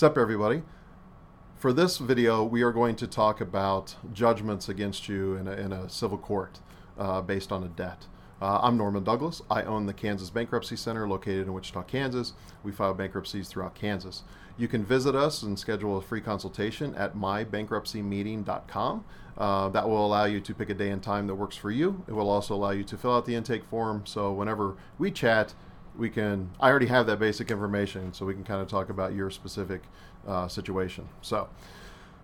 What's up, everybody? For this video, we are going to talk about judgments against you in a, in a civil court uh, based on a debt. Uh, I'm Norman Douglas. I own the Kansas Bankruptcy Center located in Wichita, Kansas. We file bankruptcies throughout Kansas. You can visit us and schedule a free consultation at mybankruptcymeeting.com. Uh, that will allow you to pick a day and time that works for you. It will also allow you to fill out the intake form. So whenever we chat, we can i already have that basic information so we can kind of talk about your specific uh, situation. So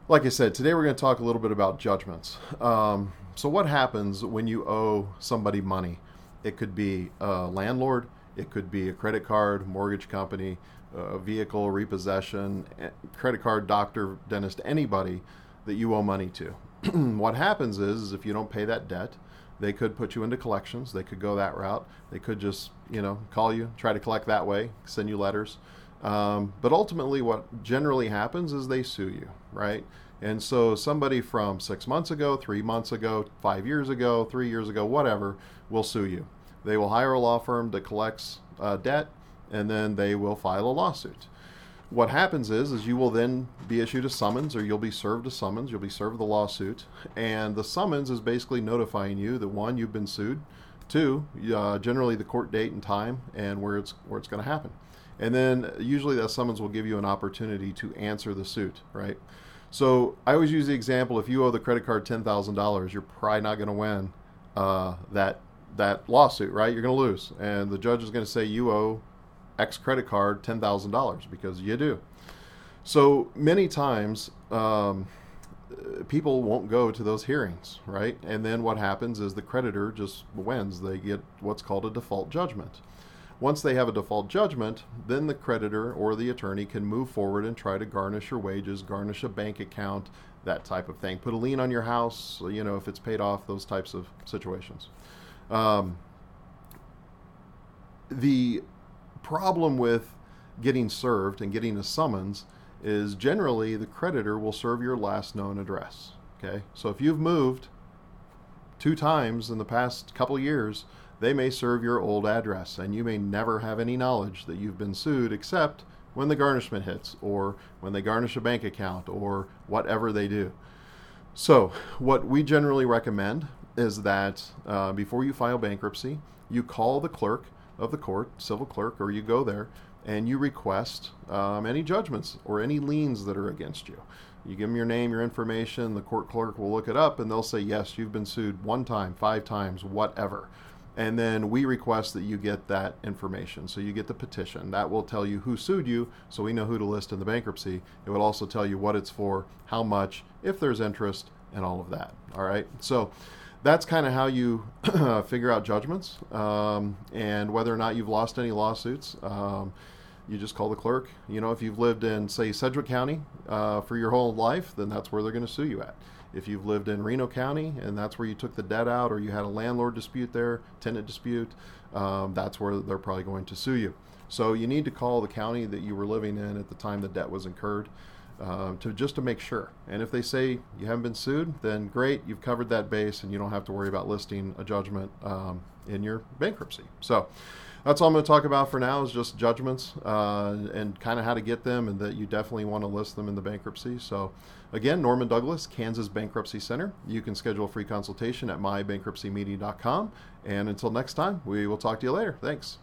like i said today we're going to talk a little bit about judgments. Um, so what happens when you owe somebody money? It could be a landlord it could be a credit card mortgage company a vehicle repossession credit card doctor dentist anybody that you owe money to what happens is, is if you don't pay that debt they could put you into collections. They could go that route. They could just, you know, call you, try to collect that way, send you letters. Um, but ultimately, what generally happens is they sue you, right? And so somebody from six months ago, three months ago, five years ago, three years ago, whatever, will sue you. They will hire a law firm that collects uh, debt, and then they will file a lawsuit what happens is is you will then be issued a summons or you'll be served a summons you'll be served the lawsuit. And the summons is basically notifying you that one you've been sued two uh, generally the court date and time and where it's where it's going to happen. And then usually that summons will give you an opportunity to answer the suit right? So i always use the example if you owe the credit card $10000 you're probably not going to win uh, that that lawsuit right? You're going to lose. And the judge is going to say you owe X credit card $10,000 because you do. So many times, um, people won't go to those hearings, right? And then what happens is the creditor just wins. They get what's called a default judgment. Once they have a default judgment, then the creditor or the attorney can move forward and try to garnish your wages, garnish a bank account, that type of thing. Put a lien on your house, you know, if it's paid off, those types of situations. Um, the problem with getting served and getting a summons is generally the creditor will serve your last known address. Okay, so if you've moved two times in the past couple years, they may serve your old address, and you may never have any knowledge that you've been sued except when the garnishment hits, or when they garnish a bank account, or whatever they do. So, what we generally recommend is that uh, before you file bankruptcy, you call the clerk of the court, civil clerk, or you go there and you request um, any judgments or any liens that are against you. You give them your name, your information, the court clerk will look it up and they'll say, yes, you've been sued one time, five times, whatever. And then we request that you get that information. So you get the petition. That will tell you who sued you, so we know who to list in the bankruptcy. It will also tell you what it's for, how much, if there's interest, and all of that. All right. So that's kind of how you figure out judgments um, and whether or not you've lost any lawsuits. Um, you just call the clerk. You know, if you've lived in, say, Sedgwick County uh, for your whole life, then that's where they're going to sue you at. If you've lived in Reno County and that's where you took the debt out or you had a landlord dispute there, tenant dispute, um, that's where they're probably going to sue you. So you need to call the county that you were living in at the time the debt was incurred uh, to just to make sure. And if they say you haven't been sued, then great, you've covered that base, and you don't have to worry about listing a judgment um, in your bankruptcy. So that's all I'm going to talk about for now is just judgments uh, and kind of how to get them, and that you definitely want to list them in the bankruptcy. So again, Norman Douglas, Kansas Bankruptcy Center. You can schedule a free consultation at mybankruptcymeeting.com. And until next time, we will talk to you later. Thanks.